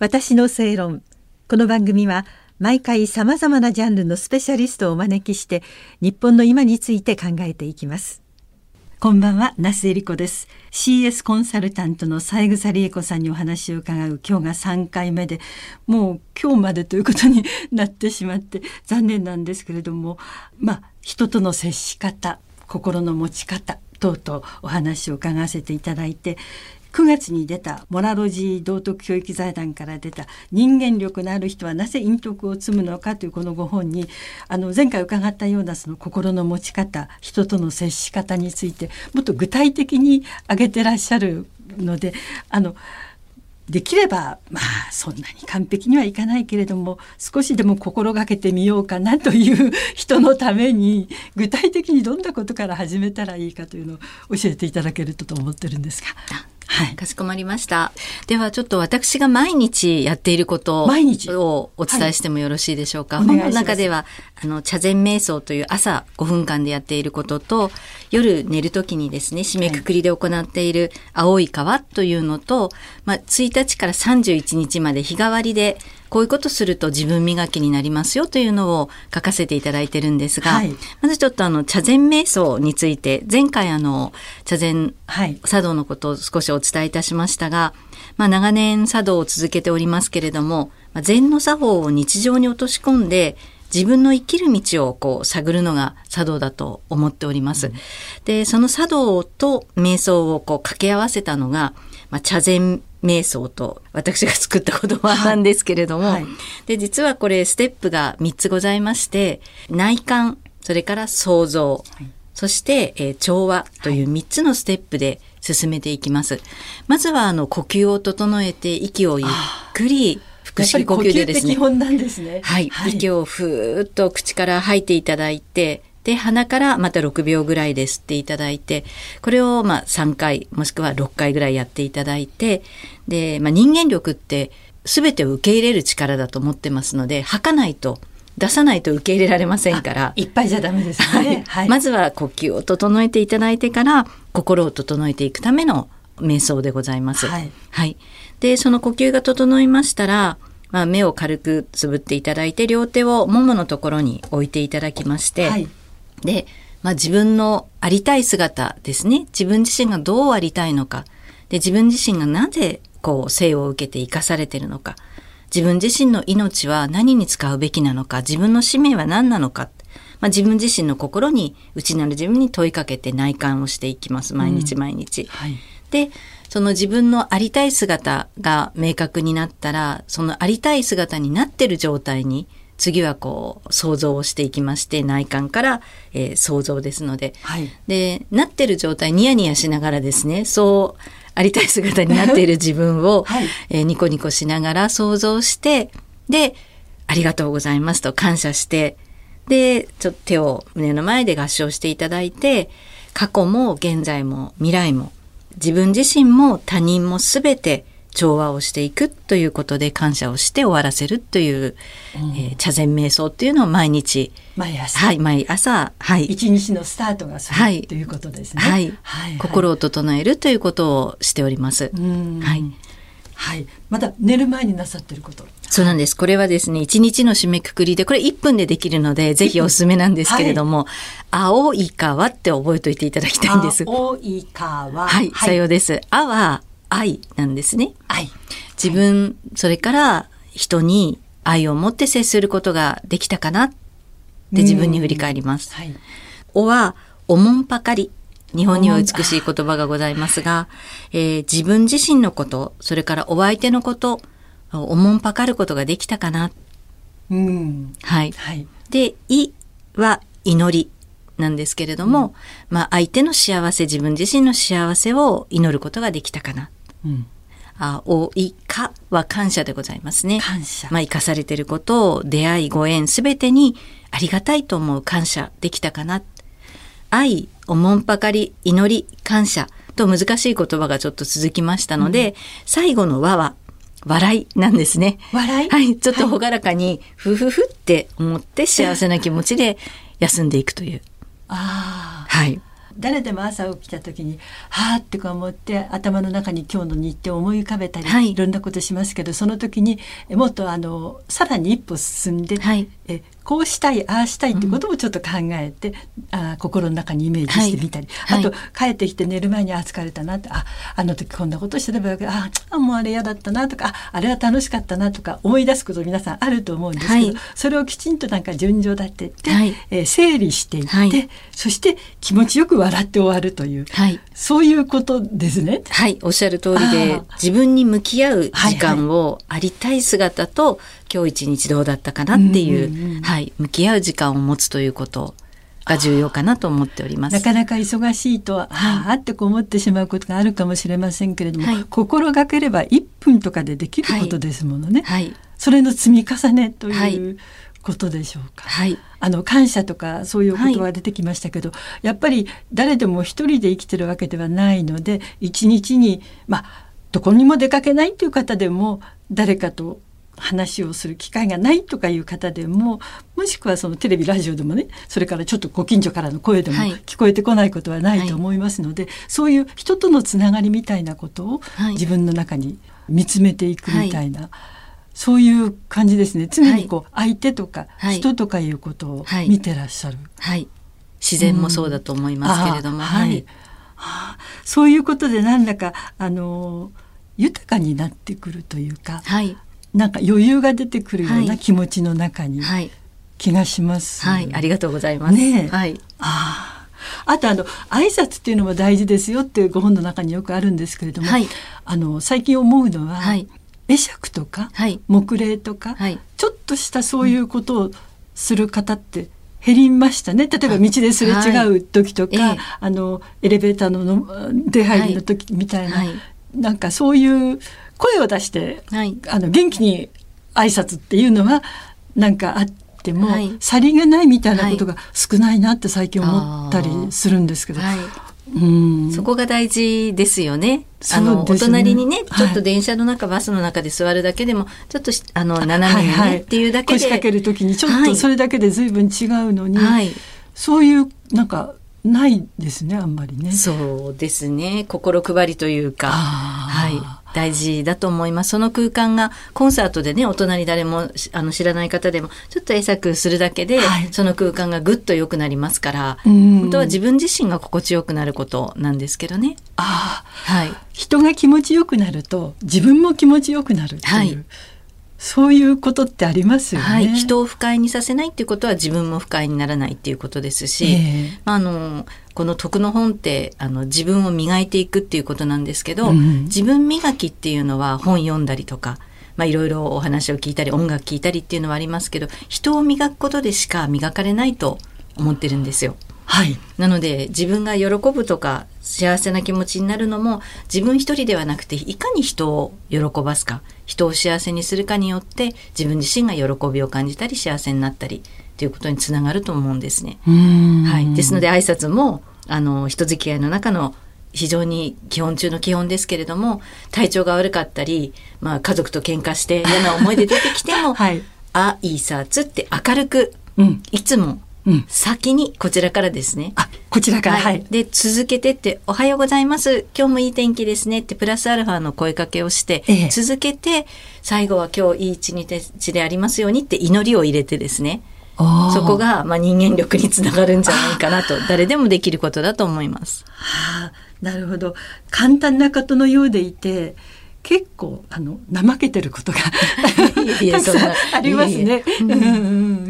私の正論。この番組は毎回さまざまなジャンルのスペシャリストをお招きして日本の今について考えていきます。こんばんは那須恵理子です。CS コンサルタントの三枝理恵子さんにお話を伺う。今日が3回目でもう今日までということになってしまって残念なんですけれどもまあ人との接し方心の持ち方等々お話を伺わせていただいて9月に出たモラロジー道徳教育財団から出た人間力のある人はなぜ陰徳を積むのかというこのご本にあの前回伺ったようなその心の持ち方人との接し方についてもっと具体的に挙げてらっしゃるのであのできればまあそんなに完璧にはいかないけれども少しでも心がけてみようかなという人のために具体的にどんなことから始めたらいいかというのを教えていただけるとと思ってるんですが。はい、かしこまりました。ではちょっと私が毎日やっていることをお伝えしてもよろしいでしょうか。はい、本の中ではあの茶禅瞑想という朝5分間でやっていることと夜寝る時にですね締めくくりで行っている青い川というのと、まあ、1日から31日まで日替わりでこういうことすると自分磨きになりますよというのを書かせていただいてるんですが、はい、まずちょっとあの茶禅瞑想について前回あの茶禅茶道のことを少しお伝えいたしましたが、まあ、長年茶道を続けておりますけれども、まあ、禅の作法を日常に落とし込んで自分の生きる道をこう探るのが茶道だと思っております。うん、で、その茶道と瞑想をこう掛け合わせたのが、まあ、茶禅瞑想と私が作った言葉なんですけれども、はい。はい、で実はこれステップが3つございまして内観それから想像、はい、そして、えー、調和という3つのステップで進めていきます。まずはあの呼吸を整えて息をゆっくり腹式呼吸でですね。すね。はい、息をふーっと口から吐いていただいて、で、鼻からまた6秒ぐらいで吸っていただいて、これをまあ3回、もしくは6回ぐらいやっていただいて、で、まあ、人間力って全てを受け入れる力だと思ってますので、吐かないと、出さないと受け入れられませんから。いっぱいじゃダメですね。はい。はい、まずは呼吸を整えていただいてから、心を整えていくための瞑想でございます。はい。はい。で、その呼吸が整いましたら、まあ、目を軽くつぶっていただいて、両手をもものところに置いていただきまして、はいで、まあ、自分のありたい姿ですね。自分自身がどうありたいのか。で、自分自身がなぜこう生を受けて生かされているのか。自分自身の命は何に使うべきなのか。自分の使命は何なのか。まあ、自分自身の心に内なる自分に問いかけて内観をしていきます。毎日毎日。うんはい、で、その自分のありたい姿が明確になったら、そのありたい姿になってる状態に次はこう想像をしていきまして内観から、えー、想像ですので、はい、でなってる状態ニヤニヤしながらですねそうありたい姿になっている自分を、はい、えー、ニコニコしながら想像してでありがとうございますと感謝してでちょっと手を胸の前で合掌していただいて過去も現在も未来も自分自身も他人も全て調和をしていくということで感謝をして終わらせるという、うん、えー、茶禅瞑想っていうのを毎日毎朝はい毎朝はい一日のスタートがそう、はい、ということですね、はい、はい、心を整えるということをしております。はいはい。また寝る前になさってること。そうなんです。これはですね、一日の締めくくりで、これ1分でできるので、ぜひおすすめなんですけれども、はい、青い川って覚えておいていただきたいんです。青い川。はい、さようです。あは愛なんですね。愛。自分、それから人に愛を持って接することができたかなって自分に振り返ります。はい、おは、おもんぱかり。日本には美しい言葉がございますが、えー、自分自身のこと、それからお相手のこと、おもんぱかることができたかな。うん、はい。はい、で、いは祈りなんですけれども、うん、まあ相手の幸せ、自分自身の幸せを祈ることができたかな。うん、あおいかは感謝でございますね。感謝。まあ、生かされていることを出会い、ご縁、すべてにありがたいと思う感謝できたかな。愛、おもんぱかり、祈り、感謝と難しい言葉がちょっと続きましたので、うん、最後の和は笑いなんですね。笑い？はい。ちょっと朗らかに、ふふふって思って幸せな気持ちで休んでいくという。ああ。はい。誰でも朝起きた時にはあってこう思って頭の中に今日の日程を思い浮かべたり、はい、いろんなことしますけどその時にもっとあのさらに一歩進んで、はい、えこうしたいああしたいってこともちょっと考えて、うん、あ心の中にイメージしてみたり、はい、あと、帰ってきて寝る前にあ疲れたなってああの時こんなことしてればよああもうあれ嫌だったなとかああれは楽しかったなとか思い出すこと皆さんあると思うんですけど、はい、それをきちんとなんか順序立てて、はい、えー、整理していって、そして気持ちよく笑って終わるという、そういうことですね。はい。おっしゃる通りで自分に向き合う時間をありたい姿と、今日一日どうだったかなっていううんうんうん、はい、向き合う時間を持つということが重要かなと思っております。なかなか忙しいとは、はあってこう思ってしまうことがあるかもしれませんけれども、はい、心がければ1分とかでできることですものね。はい、それの積み重ねということでしょうか。はい、あの感謝とかそういうことが出てきましたけど、はい、やっぱり誰でも一人で生きてるわけではないので一日にまあどこにも出かけないという方でも誰かと話をする機会がないとかいう方でももしくはそのテレビラジオでもねそれからちょっとご近所からの声でも聞こえてこないことはないと思いますので、はい、そういう人とのつながりみたいなことを自分の中に見つめていくみたいな。はいそういう感じですね。常にこう、相手とか人とかいうことを見てらっしゃる。はい。自然もそうだと思いますけれども、うん、はい、はあ。そういうことでなんだかあの豊かになってくるというか、はい、なんか余裕が出てくるような気持ちの中に気がします。はい、はい、ありがとうございます。ね、はい。ああ。あとあの挨拶っていうのも大事ですよっていうご本の中によくあるんですけれども、はい、あの最近思うのは、はい、会釈とか、はい、木礼とか、はい、ちょっとしたそういうことをする方って減りましたね。例えば道ですれ違う時とか、はい、あのエレベーターのの出入りの時みたいな、はい、なんかそういう声を出して、はい、あの元気に挨拶っていうのはなんかあっても、はい、さりげないみたいなことが少ないなって最近思ったりするんでけど。うん。そこが大事ですよね。あの、ね、お隣にね、ちょっと電車の中、はい、バスの中で座るだけでも、ちょっとあの斜めにね、はいはい、っていうだけで。腰掛ける時にちょっとそれだけで随分違うのに、はい、そういうなんかないですねあんまりね。そうですね。心配りというか、はい。大事だと思います。その空間がコンサートでね、大人に誰もあの知らない方でも、ちょっと会釈するだけで、はい、その空間がぐっと良くなりますから、本当は自分自身が心地よくなることなんですけどね。ああ、はい。人が気持ちよくなると、自分も気持ちよくなるっていう。はいそういうことってありますよね、はい、人を不快にさせないっていうことは自分も不快にならないっていうことですし、えー、あのこの徳の本ってあの自分を磨いていくっていうことなんですけど、うん、自分磨きっていうのは本読んだりとかまあ、いろいろお話を聞いたり音楽聞いたりっていうのはありますけど人を磨くことでしか磨かれないと思ってるんですよ。はい、なので自分が喜ぶとか幸せな気持ちになるのも自分一人ではなくていかに人を喜ばすか人を幸せにするかによって自分自身が喜びを感じたり幸せになったりということにつながると思うんですね。はい、ですので挨拶もあの人付き合いの中の非常に基本中の基本ですけれども体調が悪かったり、まあ、家族と喧嘩して嫌な思い出出てきても「はい、あいさつ」って明るく、うん、いつも先にこちらからですね。あ、こちらから。はい。で、続けてって、おはようございます。今日もいい天気ですねってプラスアルファの声かけをして、ええ、続けて、最後は今日いい一日でありますようにって祈りを入れてですね。そこが、まあ、人間力につながるんじゃないかなと、誰でもできることだと思います。はあ、なるほど。簡単なことのようでいて、結構あの怠けてることが たくさんありますね。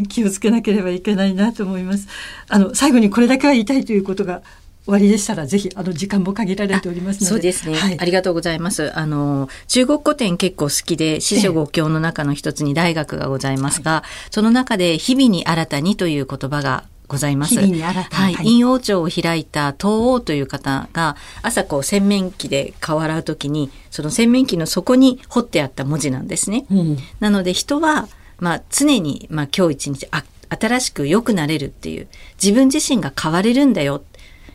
気をつけなければいけないなと思います。あの最後にこれだけは言いたいということが終わりでしたらぜひあの時間も限られておりますので。そうですね、はい、ありがとうございます。あの中国古典結構好きで四書五経の中の一つに大学がございますが、ええ、その中で日々に新たにという言葉がございます。はい、陰王朝を開いた東王という方が朝こう洗面器で顔を洗うときにその洗面器の底に彫ってあった文字なんですね。うん、なので人はまあ常にまあ今日一日あ新しく良くなれるっていう自分自身が変われるんだよ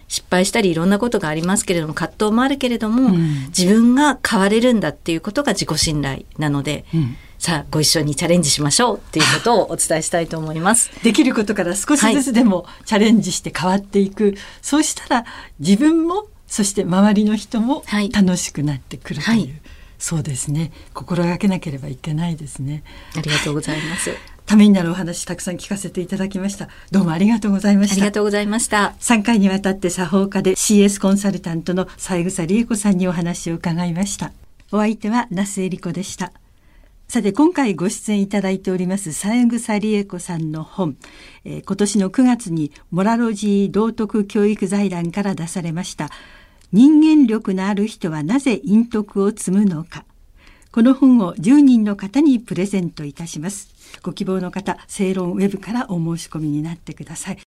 失敗したりいろんなことがありますけれども葛藤もあるけれども、うん、自分が変われるんだっていうことが自己信頼なので、うん、支さあご一緒にチャレンジしましょうっていうことをお伝えしたいと思います。できることから少しずつでもチャレンジして変わっていく、はい、そうしたら自分もそして周りの人も楽しくなってくるという、はい、そうですね心がけなければいけないですね。ありがとうございます。ためになるお話たくさん聞かせていただきました。どうもありがとうございました。ありがとうございました。3回にわたって作法家で CS コンサルタントの三枝理恵子さんにお話を伺いました。お相手は那須恵理子でした。さて今回ご出演いただいております三枝理恵子さんの本、えー、今年の9月にモラロジー道徳教育財団から出されました人間力のある人はなぜ陰徳を積むのか。この本を10人の方にプレゼントいたします。ご希望の方正論ウェブからお申し込みになってください。